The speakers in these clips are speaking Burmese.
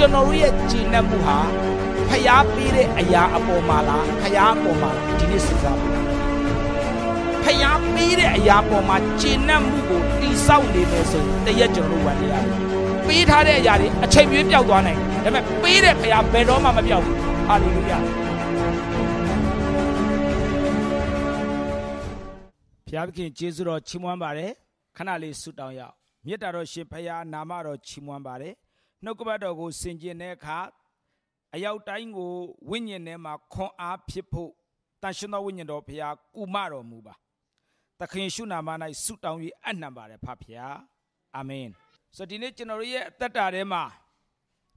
ကျွန်တော်တို့ရဲ့ဂျင်းနဲ့မှုဟာဖျားပေးတဲ့အရာအပေါ်မှာလားဖျားအပေါ်မှာဒီနေ့စဉ်းစားပါဖျားပေးတဲ့အရာပေါ်မှာဂျင်းနဲ့မှုကိုတိဆောက်နေမယ်ဆိုရင်တရက်ကျွန်တော်တို့ဝန်နေရတယ်ပေးထားတဲ့အရာတွေအချိန်ပြည့်ပျောက်သွားနိုင်တယ်ဒါပေမဲ့ပေးတဲ့ဖျားဘယ်တော့မှမပျောက်ဘူးဟာလေလုယာဖျားသခင်ယေရှုတော်ချီးမွမ်းပါတယ်ခဏလေးဆုတောင်းရအောင်မြတ်တော်ရှင်ဖျားနာမတော်ချီးမွမ်းပါတယ် နှုတ်ကပတ်တော်ကိုဆင်ကျင်တဲ့အခါအရောက်တိုင်းကိုဝိညာဉ်ထဲမှာခွန်အားဖြစ်ဖို့တန်ရှင်သောဝိညာဉ်တော်ဖျားကုမတော်မူပါသခင်ရှုနာမ၌ဆုတောင်း၍အနှံပါတယ်ဖဖျားအာမင်ဆိုဒီနေ့ကျွန်တော်တို့ရဲ့အသက်တာထဲမှာ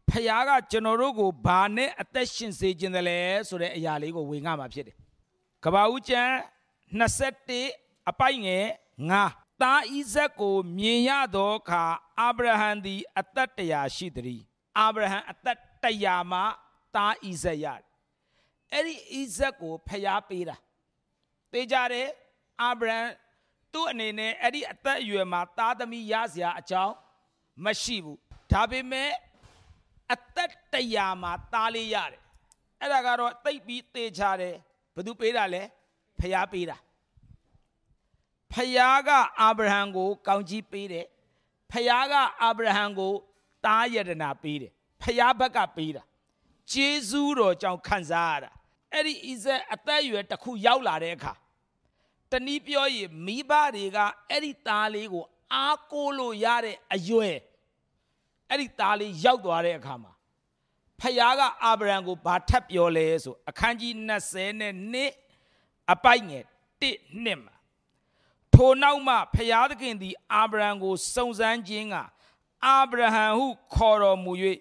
ဖျားကကျွန်တော်တို့ကိုဘာနဲ့အသက်ရှင်စေခြင်းတယ်လဲဆိုတဲ့အရာလေးကိုဝင်ငါမှာဖြစ်တယ်ကဘာဦးကျမ်း21အပိုက်ငယ်9 သားဣဇက်ကိုမြင်ရသောအခါအာဗြဟံသည် အသက်တရာရှိသည်အာဗြဟံအသက်တရာမှသားဣဇက်ရတယ်အဲ့ဒီဣဇက်ကိုဖျားပေးတာသိကြတယ်အာဗြဟံသူ့အနေနဲ့အဲ့ဒီအသက်အရွယ်မှာသားသမီးရစရာအကြောင်းမရှိဘူးဒါပေမဲ့အသက်တရာမှာသားလေးရတယ်အဲ့ဒါကတော့သိပ်ပြီးသေချာတယ်ဘယ်သူပေးတာလဲဖျားပေးတာ ဖယားကအာဗြဟံကို ကောင်းကြီးပေးတယ်ဖယားကအာဗြဟံကိုတားယတနာပေးတယ်ဖယားဘက်ကပေးတာဂျေဇူးတော်ကြောင့်ခံစားရတာအဲ့ဒီဣဇက်အသက်အရွယ်တစ်ခုရောက်လာတဲ့အခါတနည်းပြောရင်မိဘတွေကအဲ့ဒီသားလေးကို အားကိုးလို့ရတဲ့အရွယ်အဲ့ဒီသားလေးရောက်သွားတဲ့အခါမှာဖယားကအာဗြဟံကိုဘာထပ်ပြောလဲဆိုအခန်းကြီး20နဲ့နှစ်အပိုက်ငယ်1နှစ်မှာ ထိုနောက်မှဖျားသခင်သည်အာဗြဟံကိုစုံစမ်းခြင်းကအာဗြဟံဟုခေါ်တော်မူ၍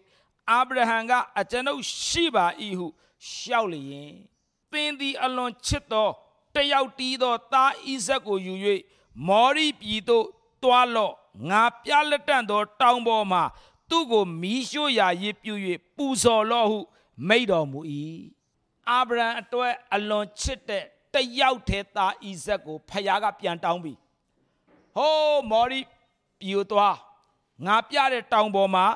အာဗြဟံကအကျွန်ုပ်ရှိပါ၏ဟုလျှောက်လျင်သင်သည်အလွန်ချစ်သောတယောက်တီးသောသားဣဇက်ကိုယူ၍မောရိပြည်သို့တွားလော့ငါပြလက်တန့်သောတောင်ပေါ်မှာသူ့ကိုမီးရှို့ရာရစ်ပြူ၍ပူဇော်လော့ဟုမိန့်တော်မူ၏အာဗြဟံအတွက်အလွန်ချစ်တဲ့ တယောက်တည်းသားဣဇက်ကိုဖယားကပြန်တောင်းပြီဟိုးမော်ရီပြူသွားငါပြတဲ့တောင်ပေါ်မှာ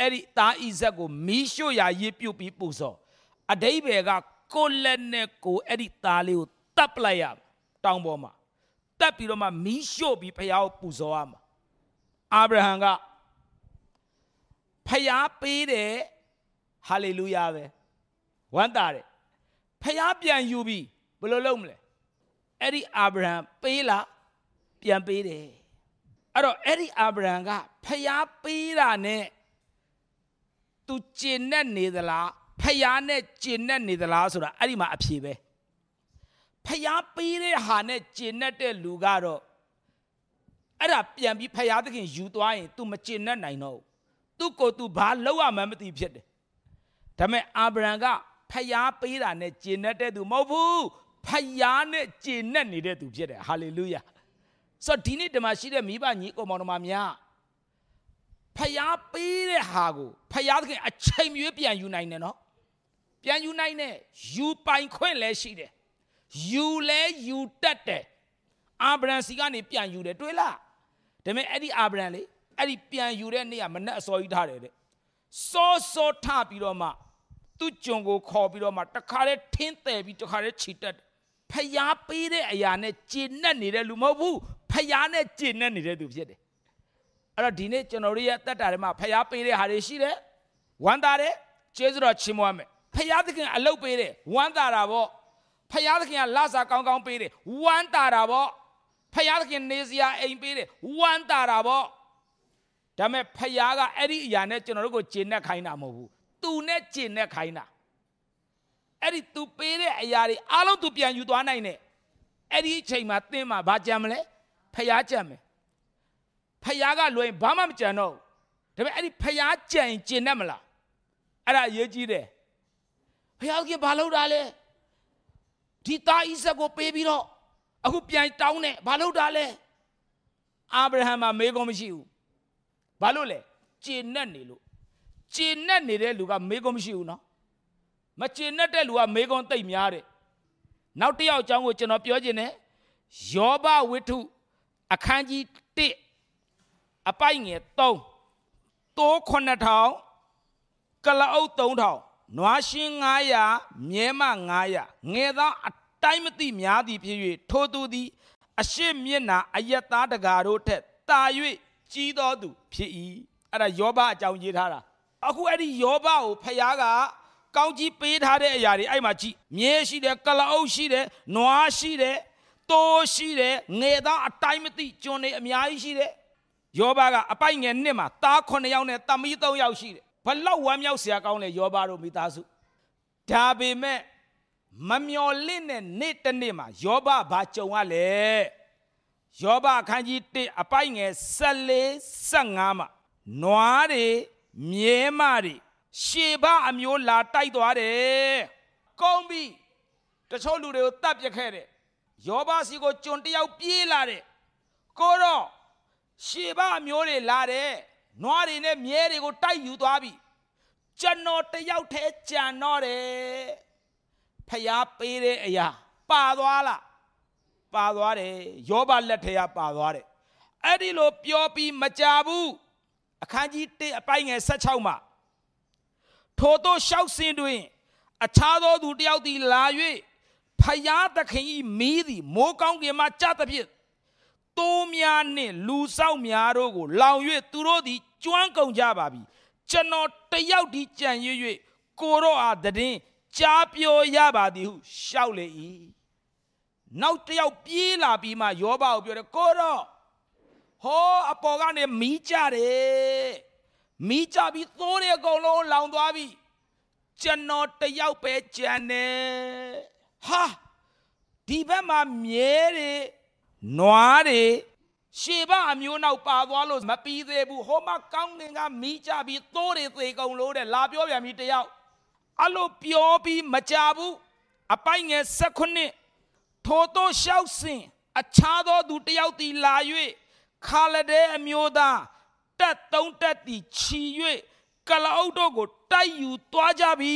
အဲ့ဒီသားဣဇက်ကိုမီးရှို့ရာရစ်ပြုတ်ပြီးပူဇော်အတိဘယ်ကကိုလက်နဲ့ကိုအဲ့ဒီသားလေးကိုတပ်ပလိုက်ရတောင်ပေါ်မှာတပ်ပြီးတော့မှမီးရှို့ပြီးဖယားကိုပူဇော်ရမှာအာဗြဟံကဖယားပေးတယ်ဟာလေလုယာပဲဝမ်းသာတယ်ဖယားပြန်ယူပြီး ဘယ်လိုလုပ်မလဲအဲ့ဒီအာဗြဟံပေးလားပြန်ပေးတယ်အဲ့တော့အဲ့ဒီအာဗြဟံကဖျားပေးတာနဲ့သူကျင်နဲ့နေသလားဖျားနဲ့ကျင်နဲ့နေသလားဆိုတာအဲ့ဒီမှာအဖြေပဲဖျားပေးတဲ့ဟာနဲ့ကျင်နဲ့တဲ့လူကတော့အဲ့ဒါပြန်ပြီးဖျားသခင်ယူသွားရင် तू မကျင်နဲ့နိုင်တော့ဘူးသူ့ကို तू ဘာလုပ်ရမှန်းမသိဖြစ်တယ်ဒါပေမဲ့အာဗြဟံကဖျားပေးတာနဲ့ကျင်တဲ့သူမဟုတ်ဘူး ဖယားနဲ့ကျင့်နဲ့နေတဲ့သူဖြစ်တယ်ဟာလေလုယာဆိုတော့ဒီနေ့ဒီမှာရှိတဲ့မိဘညီကောင်မောင်တို့များဖယားပေးတဲ့ဟာကိုဖယားသခင်အချိန်မြွေးပြန်ယူနိုင်တယ်နော်ပြန်ယူနိုင်တယ်ယူပိုင်ခွင့်လည်းရှိတယ်ယူလဲယူတတ်တယ်အာဗြဟံစီကနေပြန်ယူတယ်တွေ့လားဒါပေမဲ့အဲ့ဒီအာဗြဟံလေအဲ့ဒီပြန်ယူတဲ့နေ့ကမနဲ့အစောကြီးထားတယ်တဲ့စောစောထပြီးတော့မှသူ့ကြုံကိုခေါ်ပြီးတော့မှတခါတည်းထင်းတယ်ပြီးတခါတည်းခြိတက် ဖျားပေးတဲ့အရာနဲ့ကျင့်နဲ့နေတဲ့လူမဟုတ်ဘူးဖျားနဲ့ကျင့်နဲ့နေတဲ့သူဖြစ်တယ်အဲ့တော့ဒီနေ့ကျွန်တော်တို့ရဲ့တက်တာတွေမှာဖျားပေးတဲ့ဟာတွေရှိတယ်ဝမ်းသာတယ်ကျေးဇူးတော်ချီးမွမ်းမယ်ဖျားသခင်အလုပ်ပေးတယ်ဝမ်းသာတာပေါ့ဖျားသခင်ကလစာကောင်းကောင်းပေးတယ်ဝမ်းသာတာပေါ့ဖျားသခင်နေစရာအိမ်ပေးတယ်ဝမ်းသာတာပေါ့ဒါပေမဲ့ဖျားကအဲ့ဒီအရာနဲ့ကျွန်တော်တို့ကိုကျင့်နဲ့ခိုင်းတာမဟုတ်ဘူးသူနဲ့ကျင့်နဲ့ခိုင်းတာ အဲ့ဒီ तू ပေးတဲ့အရာတွေအားလုံး तू ပြန်ယူသွားနိုင်တယ်အဲ့ဒီအချိန်မှာသင်မှာဘာကြံမလဲဖျားကြံမယ်ဖျားကလွယ်ဘာမှမကြံတော့ဘူးဒါပေမဲ့အဲ့ဒီဖျားကြံရင်ကျင်တတ်မလားအဲ့ဒါအရေးကြီးတယ်ဖျားကဘာလုပ်တာလဲဒီသားဣဇက်ကိုပေးပြီးတော့အခုပြန်တောင်းတယ်ဘာလုပ်တာလဲအာဗြဟံမှာမေးခွန်းမရှိဘူးဘာလို့လဲကျင်နဲ့နေလို့ကျင်နဲ့နေတဲ့လူကမေးခွန်းမရှိဘူးနော် မကျင်နဲ့တဲ့လူကမေးခွန်းသိမ့်များတယ်နောက်တစ်ယောက်အကြောင်းကိုကျွန်တော်ပြောခြင်းနဲ့ယောဘဝိထုအခန်းကြီး1အပိုက်ငယ်3တိုး9000ကလအုပ်3000နွားရှင်း900မြဲမ900ငယ်သားအတိုင်းမသိများသည်ဖြစ်၍ထိုသူသည် အရှိမျက်နာအယက်သားတကာတို့ထက်တာ၍ကြီးတော်သူဖြစ်၏အဲ့ဒါယောဘအကြောင်းရေးထားတာအခုအဲ့ဒီယောဘကိုဖခင်က ကောင်းကြီးပေးထားတဲ့အရာတွေအဲ့မှာကြည့်မြဲရှိတယ်ကလအုပ်ရှိတယ်နွားရှိတယ်တိုးရှိတယ်ငယ်သားအတိုင်းမသိကျွန်တွေအများကြီးရှိတယ်ယောဘကအပိုက်ငယ်နှစ်မှာသား9ယောက်နဲ့တမီး3ယောက်ရှိတယ်ဘလောက်ဝမ်းမြောက်စရာကောင်းလဲယောဘတို့မိသားစုဒါပေမဲ့မမျော်လင့်တဲ့နေ့တစ်နေ့မှာယောဘဘာကြုံရလဲယောဘအခန်းကြီး1အပိုက်ငယ်14 15မှာနွားတွေမြဲမတွေ ရှေဘအမျိုးလာတိုက်သွားတယ်ကုန်းပြီးတချို့လူတွေကိုတတ်ပြခဲ့တယ်ယောဘစီကိုကျွန်တယောက်ပြေးလာတယ်ကိုတော့ရှေဘအမျိုးတွေလာတယ်နွားတွေနဲ့မြဲတွေကိုတိုက်ယူသွားပြီကျွန်တော်တယောက်တည်းကြံတော့တယ်ဖျားပေးတဲ့အရာပါသွားလားပါသွားတယ်ယောဘလက်ထဲကပါသွားတယ်အဲ့ဒီလိုပြောပြီးမကြဘူးအခန်းကြီး1အပိုင်းငယ်16မှာ ထို့သောရှောက်စင်တွင် အခြားသောသူတယောက်သည်လာ၍ဖယားသခင်ဤမီးသည်မိုးကောင်းကင်မှကြသဖြင့်တိုးများနှင့်လူဆောက်များတို့ကို လောင်၍သူတို့သည်ကျွမ်းကုန်ကြပါပြီကျွန်တော်တယောက်ဒီကြံရွ၍ကိုရောအားတည်င်းကြားပြောရပါသည်ဟုရှောက်လေ၏နောက်တယောက်ပြေးလာပြီးမှယောဘကိုပြောတယ်ကိုရောဟောအပေါ်ကနေမီးကြတယ် မီးကြပြီးသိုးတွေအကုန်လုံးလောင်သွားပြီကျွန်တော်တယောက်ပဲကြံတယ်ဟာဒီဘက်မှာမြဲတွေနွားတွေရှေဘအမျိုးနောက်ပါသွားလို့မပြီးသေးဘူးဟိုမှာကောင်းကင်ကမီးကြပြီးသိုးတွေသေကုန်လို့တဲ့လာပြောပြန်ပြီတယောက်အဲ့လိုပြောပြီးမကြဘူးအပိုင်ငယ်၁၉ထိုတို့လျှောက်စဉ်အခြားသောသူတယောက်သည်လာ၍ခါလဒဲအမျိုးသား တက်သုံးတက်သည်ခြီ၍ကလအုပ်တို့ကိုတိုက်ယူသွားကြပြီ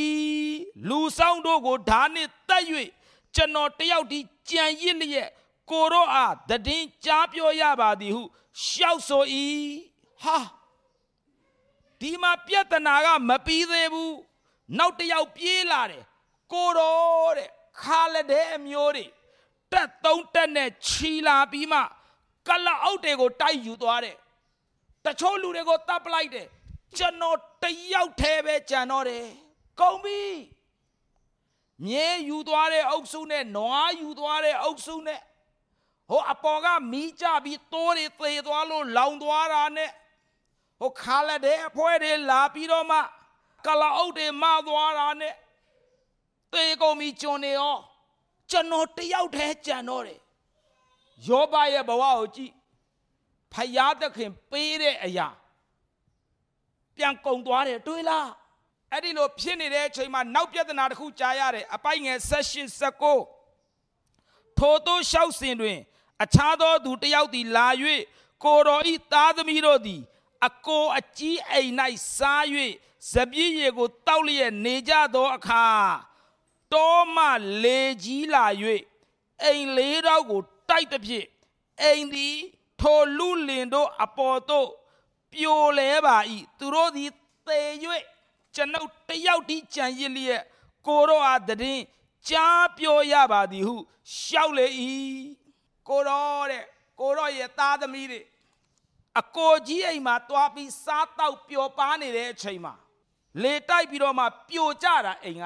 လူဆောင်တို့ကိုဓာနှင့်တက်၍ကျွန်တော်တယောက်ဒီကြံရစ်လျက်ကိုရောအားတည်င်းကြားပြောရပါသည်ဟုရှောက်ဆို၏ဟာဒီမှာပြဿနာကမပြီးသေးဘူးနောက်တယောက်ပြေးလာတယ်ကိုရောတဲ့ခါလက်တဲ့အမျိုးတွေတက်သုံးတက်နဲ့ခြီလာပြီးမှကလအုပ်တွေကိုတိုက်ယူသွားတယ် တချို့လူတွေကိုတပ်ပလိုက်တယ်ကျွန်တော်တယောက်တည်းပဲကြံတော့တယ်ကုန်ပြီမြဲယူသွားတဲ့အုပ်စုနဲ့နွားယူသွားတဲ့အုပ်စုနဲ့ဟိုအပေါ်ကမီးကြပြီးတိုးတွေသေသွားလို့လောင်သွားတာနဲ့ဟိုခါလက်တဲ့အဖွဲတွေလာပြီးတော့မှကလာအုပ်တွေမသွားတာနဲ့သေကုန်ပြီကျွန်နေရောကျွန်တော်တယောက်တည်းကြံတော့တယ်ယောဘရဲ့ဘဝကိုကြည့် ဖယားသခင်ပေးတဲ့အရာပြန်ကုံသွားတယ်တွေးလားအဲ့ဒီလိုဖြစ်နေတဲ့အချိန်မှာနောက်ပြဿနာတစ်ခုကြားရတယ်အပိုက်ငယ်16 19ထိုတို့လျှောက်စဉ်တွင် အခြားသောသူတယောက်သည်လာ၍ကိုတော်ဤသားသမီးတို့သည် အကိုအကြီးအိမ်၌စား၍ဇပြည့်ရည်ကိုတောက်လျက်နေကြသောအခါတောမှလေကြီးလာ၍အိမ်လေးတော့ကိုတိုက်သည်ဖြင့်အိမ်သည် ထိုလူလင်တို့အပေါ်သို့ပြိုလဲပါ၏သူတို့သည်သေ၍ကျွန်ုပ်တယောက်တည်းကြံရစ်လျက်ကိုတော့အားတည်င်းကြားပြောရပါသည်ဟုရှောက်လေ၏ကိုတော့တဲ့ကိုတော့ရဲ့သားသမီးတွေအကိုကြီးအိမ်မှာတွားပြီးစားတောက်ပျော်ပါနေတဲ့အချိန်မှာလေတိုက်ပြီးတော့မှပြိုကျတာအိမ်က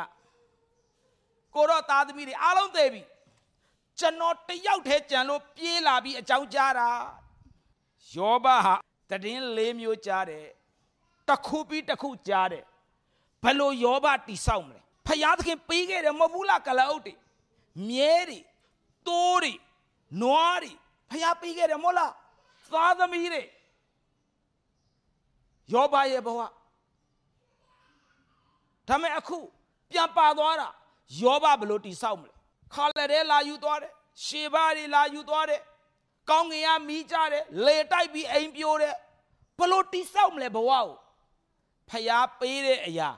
ကိုတော့သားသမီးတွေအားလုံးသေပြီကျွန်တော်တယောက်တည်းကြံလို့ပြေးလာပြီးအကြောင်းကြားတာ ယောဘဟာတည်င်းလေးမျိုးကြားတယ်တစ်ခုပြီးတစ်ခုကြားတယ်ဘလို့ယောဘတိဆောက်မလဲဖယားသခင်ပေးခဲ့တယ်မဟုတ်ဘူးလားကလအုပ်တွေမြဲတွေတိုးတွေနွားတွေဖယားပေးခဲ့တယ်မဟုတ်လားသားသမီးတွေယောဘရဲ့ဘဝဒါမဲ့အခုပြန်ပါသွားတာယောဘဘလို့တိဆောက်မလဲခါလက်ထဲလာယူသွားတယ်ရှေဘာတွေလာယူသွားတယ် ကောင်းကင်ကမီးကြတယ်လေတိုက်ပြီးအိမ်ပြိုတယ်ဘလို့တိဆောက်မလဲဘဝကိုဖျားပေးတဲ့အရာ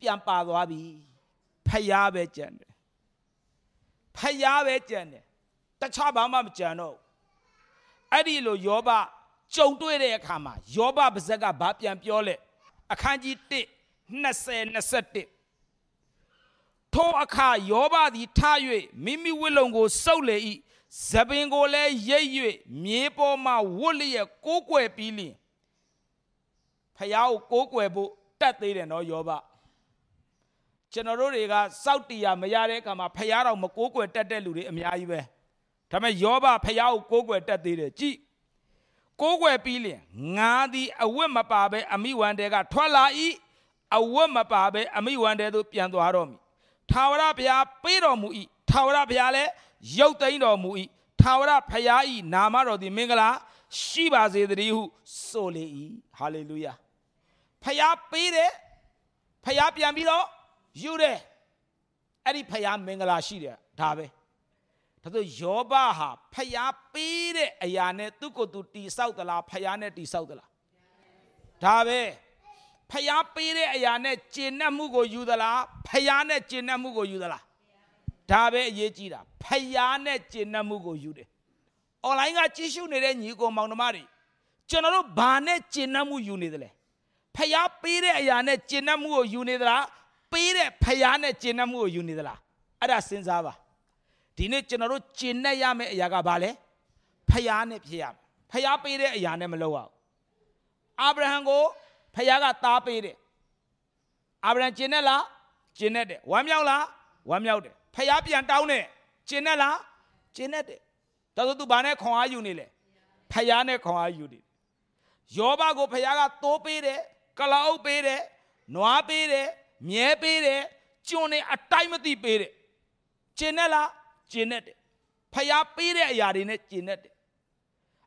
ပြန်ပါသွားပြီဖျားပဲကြံတယ်ဖျားပဲကြံတယ်တခြားဘာမှမကြံတော့အဲ့ဒီလိုယောဘကြုံတွေ့တဲ့အခါမှာယောဘပါဇက်ကဘာပြန်ပြောလဲအခန်းကြီး1 20 21ထိုအခါယောဘသည်ထ၍မိမိဝိလုံကိုစုပ်လေ၏ ဇပင်ကိုလည်းရိပ်၍မြေပေါ်မှဝတ်လျက်ကိုးကွယ်ပြီးလျင်ဖះကိုကိုးကွယ်ဖို့တတ်သေးတယ်နော်ယောဘကျွန်တော်တို့တွေကစောက်တီယာမရတဲ့အခါမှာဖះတော်မကိုးကွယ်တတ်တဲ့လူတွေအများကြီးပဲဒါပေမဲ့ယောဘဖះကိုကိုးကွယ်တတ်သေးတယ်ကြည့်ကိုးကွယ်ပြီးလျင်ငါသည်အဝတ်မပါဘဲအမိဝန္တဲကထွက်လာ၏အဝတ်မပါဘဲအမိဝန္တဲသို့ပြန်သွားတော်မူထာဝရဘုရားပေးတော်မူ၏ ထာဝရဘုရားလည်းရုပ်သိမ်းတော်မူ၏ထာဝရဘုရား၏နာမတော်သည်မင်္ဂလာရှိပါစေတည်းဟုဆိုလေ၏ဟာလေလုယာဘုရားပေးတယ်ဘုရားပြန်ပြီးတော့ယူတယ်အဲ့ဒီဘုရားမင်္ဂလာရှိတယ်ဒါပဲဒါဆိုယောဘဟာဖျားပေးတဲ့အရာနဲ့သူ့ကိုယ်သူတိဆောက်သလားဖျားနဲ့တိဆောက်သလားဒါပဲဖျားပေးတဲ့အရာနဲ့ကျင့်납မှုကိုယူသလားဖျားနဲ့ကျင့်납မှုကိုယူသလား ဒါပဲအရေးကြီးတာဖယားနဲ့ကျင့်နှမှုကိုယူတယ်။ online ကကြည့်ရှုနေတဲ့ညီကောင်မောင်နှမတွေကျွန်တော်တို့ဘာနဲ့ကျင့်နှမှုယူနေသလဲ။ဖယားပေးတဲ့အရာနဲ့ကျင့်နှမှုကိုယူနေသလား။ပေးတဲ့ဖယားနဲ့ကျင့်နှမှုကိုယူနေသလား။အဲ့ဒါစဉ်းစားပါ။ဒီနေ့ကျွန်တော်တို့ကျင့်နှက်ရမယ့်အရာကဘာလဲ။ဖယားနဲ့ဖြစ်ရမယ်။ဖယားပေးတဲ့အရာနဲ့မလုပ်ရဘူး။အာဗြဟံကိုဖယားကသားပေးတယ်။အာဗြဟံကျင့်နှက်လား။ကျင့်နှက်တယ်။ဝမ်းမြောက်လား။ဝမ်းမြောက်တယ် ဖခင်ပြန်တောင်းတယ်ကျင်နဲ့လားကျင်နဲ့တယ်ဒါဆိုသူဘာနဲ့ခွန်အားယူနေလဲဖခင်နဲ့ခွန်အားယူနေယောဘကိုဖခင်ကတိုးပေးတယ်ကလောက်ပေးတယ်နွားပေးတယ်မြဲပေးတယ်ကျွန်းနဲ့အတိုင်းမသိပေးတယ်ကျင်နဲ့လားကျင်နဲ့တယ်ဖခင်ပေးတဲ့အရာတွေနဲ့ကျင်နဲ့တယ်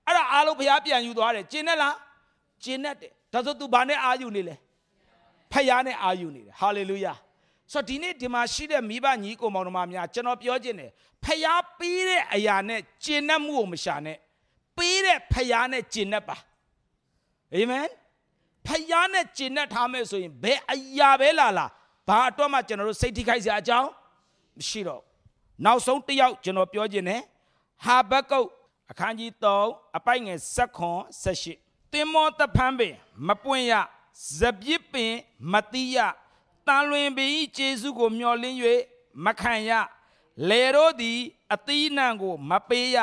အဲ့ဒါအားလုံးဖခင်ပြန်ယူသွားတယ်ကျင်နဲ့လားကျင်နဲ့တယ်ဒါဆို तू ဘာနဲ့အာယူနေလဲဖယားနဲ့အာယူနေတယ်ဟာလေလုယာ ဆိုတော့ဒီနေ့ဒီမှာရှိတဲ့မိဘညီကိုမောင်နှမများကျွန်တော်ပြောခြင်းတယ်ဖယားပေးတဲ့အရာနဲ့ကျင့်တတ်မှုကိုမရှာနဲ့ပေးတဲ့ဖယားနဲ့ကျင့်တတ်ပါအာမင်ဖယားနဲ့ကျင့်တတ်ထားမယ်ဆိုရင်ဘယ်အရာပဲလာလာဘာအတွက်မှကျွန်တော်တို့စိတ်ထိခိုက်စရာအကြောင်းမရှိတော့နောက်ဆုံးတစ်ယောက်ကျွန်တော်ပြောခြင်းတယ်ဟာဘကုတ်အခန်းကြီး3အပိုက်ငယ်7ခွန်18တင်မောတဖန်းပင် မပွင့်ရဇပြစ်ပင်မတိရ တန်လွင်ပင်ဤကျေစုကိုမျောလင်း၍မခံရလေတို့သည်အသီးနှံကိုမပေးရ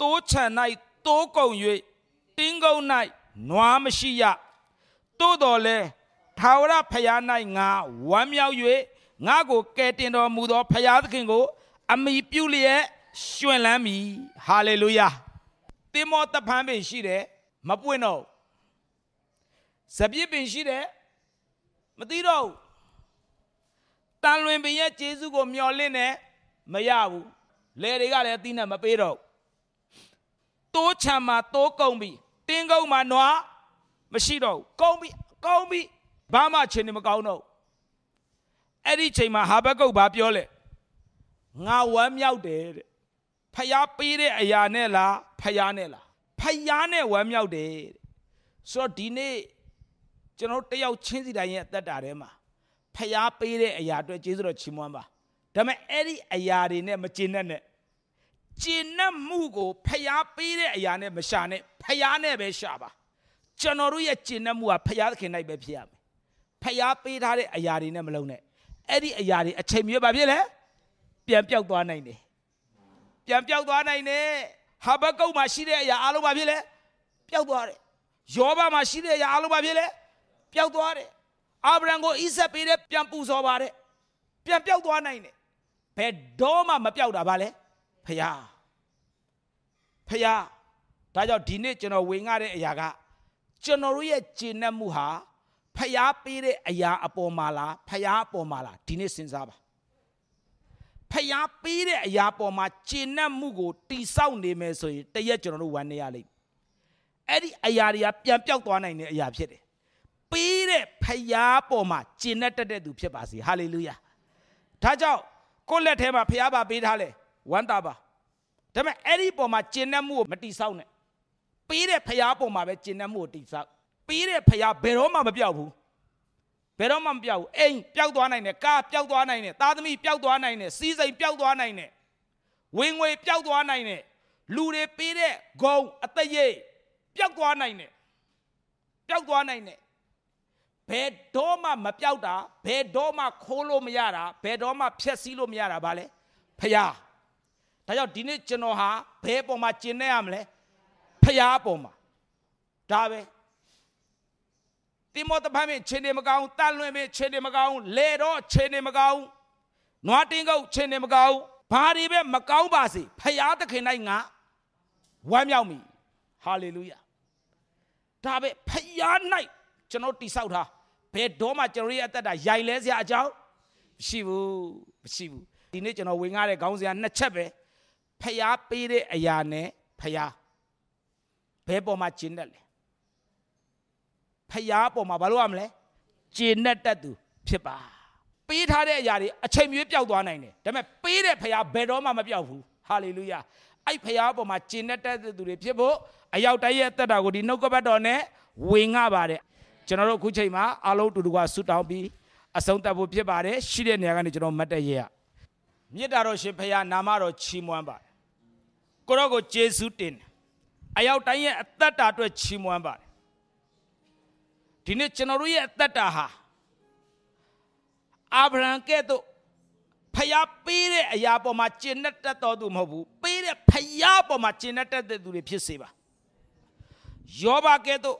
တိုးချန်၌တိုးကုံ၍တင်းကုံ၌နွားမရှိရတိုးတော်လဲထာဝရဖျား၌ငါဝမ်းမြောက်၍ငါကိုကယ်တင်တော်မူသောဖျားသခင်ကို အမိပြုလျက်ရှင်လန်းမည်ဟာလေလုယာတင်မောတဖန်းပင်ရှိတယ်မပွင့်တော့စပြစ်ပင်ရှိတယ်မသိတော့ တန်လွင်ပင်ရဲ့ကျေးဇူးကိုမျှော်လင့်နေမရဘူးလေတွေကလည်းအသီးနဲ့မပေးတော့တိုးချံမှာတိုးကုန်ပြီတင်းကုန်းမှာနွားမရှိတော့ဘူးကုန်ပြီကုန်ပြီဘာမှချင်နေမကောင်းတော့အဲ့ဒီချိန်မှာဟာဘကုတ်ဘာပြောလဲငါဝမ်းမြောက်တယ်တဲ့ဖျားပေးတဲ့အရာနဲ့လားဖျားနဲ့လားဖယားနဲ့ဝမ်းမြောက်တယ်ဆိုတော့ဒီနေ့ကျွန်တော်တယောက်ချင်းစီတိုင်းရဲ့အသက်တာထဲမှာ ဖယားပေးတဲ့အရာအတွက်ကျေးဇူးတော်ချီးမွမ်းပါဒါပေမဲ့အဲ့ဒီအရာတွေနဲ့မကျင်နဲ့နဲ့ကျင်နဲ့မှုကိုဖျားပေးတဲ့အရာနဲ့မရှာနဲ့ဖျားနဲ့ပဲရှာပါကျွန်တော်တို့ရဲ့ကျင်နဲ့မှုကဖျားသခင်၌ပဲဖြစ်ရမယ်ဖျားပေးထားတဲ့အရာတွေနဲ့မလုံးနဲ့အဲ့ဒီအရာတွေအချိန်မြေပါဖြစ်လေပြန်ပြောက်သွားနိုင်တယ်ပြန်ပြောက်သွားနိုင်တယ်ဟာဘကုတ်မှာရှိတဲ့အရာအလုံးပါဖြစ်လဲပျောက်သွားတယ်ယောဘမှာရှိတဲ့အရာအလုံးပါဖြစ်လဲပျောက်သွားတယ် အာဗြဟံကိုဣဆက်ပေးတဲ့ပြန်ပူဇော်ပါတယ်ပြန်ပျောက်သွားနိုင်တယ်ဘယ်တော့မှမပျောက်တာပါလဲဖယားဖယားဒါကြောင့်ဒီနေ့ကျွန်တော်ဝင်ရတဲ့အရာကကျွန်တော်တို့ရဲ့ကျင့်တတ်မှုဟာဖျားပေးတဲ့အရာအပေါ်မှာလားဖျားအပေါ်မှာလားဒီနေ့စဉ်းစားပါဖျားပေးတဲ့အရာပေါ်မှာကျင့်납မှုကိုတိဆောက်နေမယ်ဆိုရင်တရက်ကျွန်တော်တို့ဝမ်းနေရလိမ့်အဲ့ဒီအရာတွေကပြန်ပြောက်သွားနိုင်တဲ့အရာဖြစ်တယ် ပေးတဲ့ဖရာပေါ်မှာကျင့်တတ်တဲ့သူဖြစ်ပါစေဟာလေလုယာဒါကြောင့်ကိုယ့်လက်ထဲမှာဖရာပါပေးထားလဲဝမ်းသာပါဒါပေမဲ့အဲ့ဒီပေါ်မှာကျင့်တတ်မှုကိုမတိဆောက်နဲ့ပေးတဲ့ဖရာပေါ်မှာပဲကျင့်တတ်မှုကိုတိဆောက်ပေးတဲ့ဖရာဘယ်တော့မှမပြောက်ဘူးဘယ်တော့မှမပြောက်ဘူးအိမ်ပျောက်သွားနိုင်တယ်ကားပျောက်သွားနိုင်တယ်သားသမီးပျောက်သွားနိုင်တယ်စီးစိမ်ပျောက်သွားနိုင်တယ်ဝင်ငွေပျောက်သွားနိုင်တယ်လူတွေပေးတဲ့ဂုံအသက်ရည်ပျောက်သွားနိုင်တယ်ပျောက်သွားနိုင်တယ် ဘယ်တော့မှမပြောက်တာဘယ်တော့မှခိုးလို့မရတာဘယ်တော့မှဖျက်ဆီးလို့မရတာဗာလဲဖျားဒါကြောင့်ဒီနေ့ကျွန်တော်ဟာဘယ်ပေါ်မှာကျင်နေရမလဲဖျားပေါ်မှာဒါပဲတိမောသဖမ်းမင်းခြေနေမကောင်းတန်လွင်မင်းခြေနေမကောင်းလေတော့ခြေနေမကောင်းနွားတင်းကုတ်ခြေနေမကောင်းဘာတွေပဲမကောင်းပါစေဖျားသခင်၌ငါဝမ်းမြောက်မိဟာလေလုယာဒါပဲဖျား၌ကျွန်တော်တိဆောက်ထား ဘယ်တော့မှကျွန်တော်ရဲ့အသက်တာရိုင်လဲစရာအကြောင်းမရှိဘူးမရှိဘူးဒီနေ့ကျွန်တော်ဝင်ကားတဲ့ခေါင်းစဉ်ကနှစ်ချက်ပဲဖျားပေးတဲ့အရာနဲ့ဖျားဘယ်ပေါ်မှာကျင့်တတ်လဲဖျားပေါ်မှာဘာလို့ရမလဲကျင့်တတ်တတ်သူဖြစ်ပါပေးထားတဲ့အရာတွေအချိန်မြွေးပျောက်သွားနိုင်တယ်ဒါပေမဲ့ပေးတဲ့ဖျားဘယ်တော့မှမပျောက်ဘူးဟာလေလုယာအဲ့ဖျားပေါ်မှာကျင့်တတ်တတ်သူတွေဖြစ်ဖို့အရောက်တိုင်းရဲ့အသက်တာကိုဒီနှုတ်ကပတ်တော်နဲ့ဝင်ငါပါတယ် ကျွန်တော်တို့အခုချိန်မှာအားလုံးတူတူကဆူတောင်းပြီးအဆုံးသတ်ဖို့ဖြစ်ပါတယ်ရှိတဲ့နေရာကနေကျွန်တော်မတ်တရရမြစ်တာတော်ရှင်ဖခင်နာမတော်ချီးမွမ်းပါတယ်ကိုရောကိုယေရှုတင်အရောက်တိုင်းရဲ့အသက်တာအတွက်ချီးမွမ်းပါတယ်ဒီနေ့ကျွန်တော်တို့ရဲ့အသက်တာဟာအာဗြဟံကဲ့သို့ဖျားပေးတဲ့အရာပေါ်မှာကျင့်တတ်တော်သူမဟုတ်ဘူးပေးတဲ့ဖျားပေါ်မှာကျင့်တတ်တဲ့သူတွေဖြစ်စေပါယောဘကဲ့သို့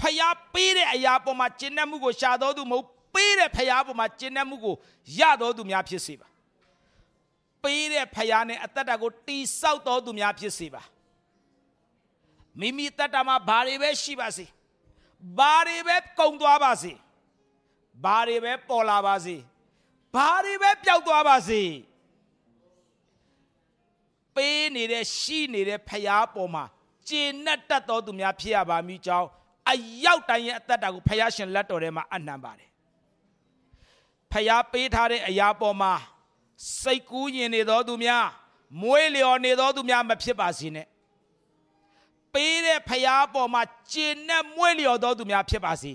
ဖျားပေးတဲ့အရာပေါ်မှာကျင့်တတ်မှုကိုရှာတော်သူမဟုတ်ပေးတဲ့ဖျားပေါ်မှာကျင့်တတ်မှုကိုရတော်သူများဖြစ်စေပါပေးတဲ့ဖျားနဲ့အသက်တာကိုတိဆောက်တော်သူများဖြစ်စေပါမိမိတက်တာမှာဘာတွေပဲရှိပါစေဘာတွေပဲကုံသွားပါစေဘာတွေပဲပေါ်လာပါစေဘာတွေပဲပျောက်သွားပါစေပေးနေတဲ့ရှိနေတဲ့ဖျားပေါ်မှာကျေနပ်တတ်တော်သူများဖြစ်ရပါမည်ကြောင်း အရောက်တိုင်းရဲ့အသက်တာကိုဖျားရှင်လက်တော်ထဲမှာအနှံပါတယ်ဖျားပေးထားတဲ့အရာပေါ်မှာစိတ်ကူးရင်နေတော်သူများမွေးလျော်နေတော်သူများမဖြစ်ပါစေနဲ့ပေးတဲ့ဖျားပေါ်မှာကျင့်နဲ့မွေးလျော်တော်သူများဖြစ်ပါစေ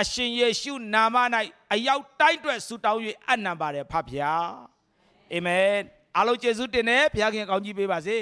အရှင်ယေရှုနာမ၌အရောက်တိုင်းအတွက်ဆုတောင်း၍အနံပါတယ်ဖဖျားအာမင်အားလုံးကျေးဇူးတင်တယ်ဘုရားခင်ကောင်းကြီးပေးပါစေ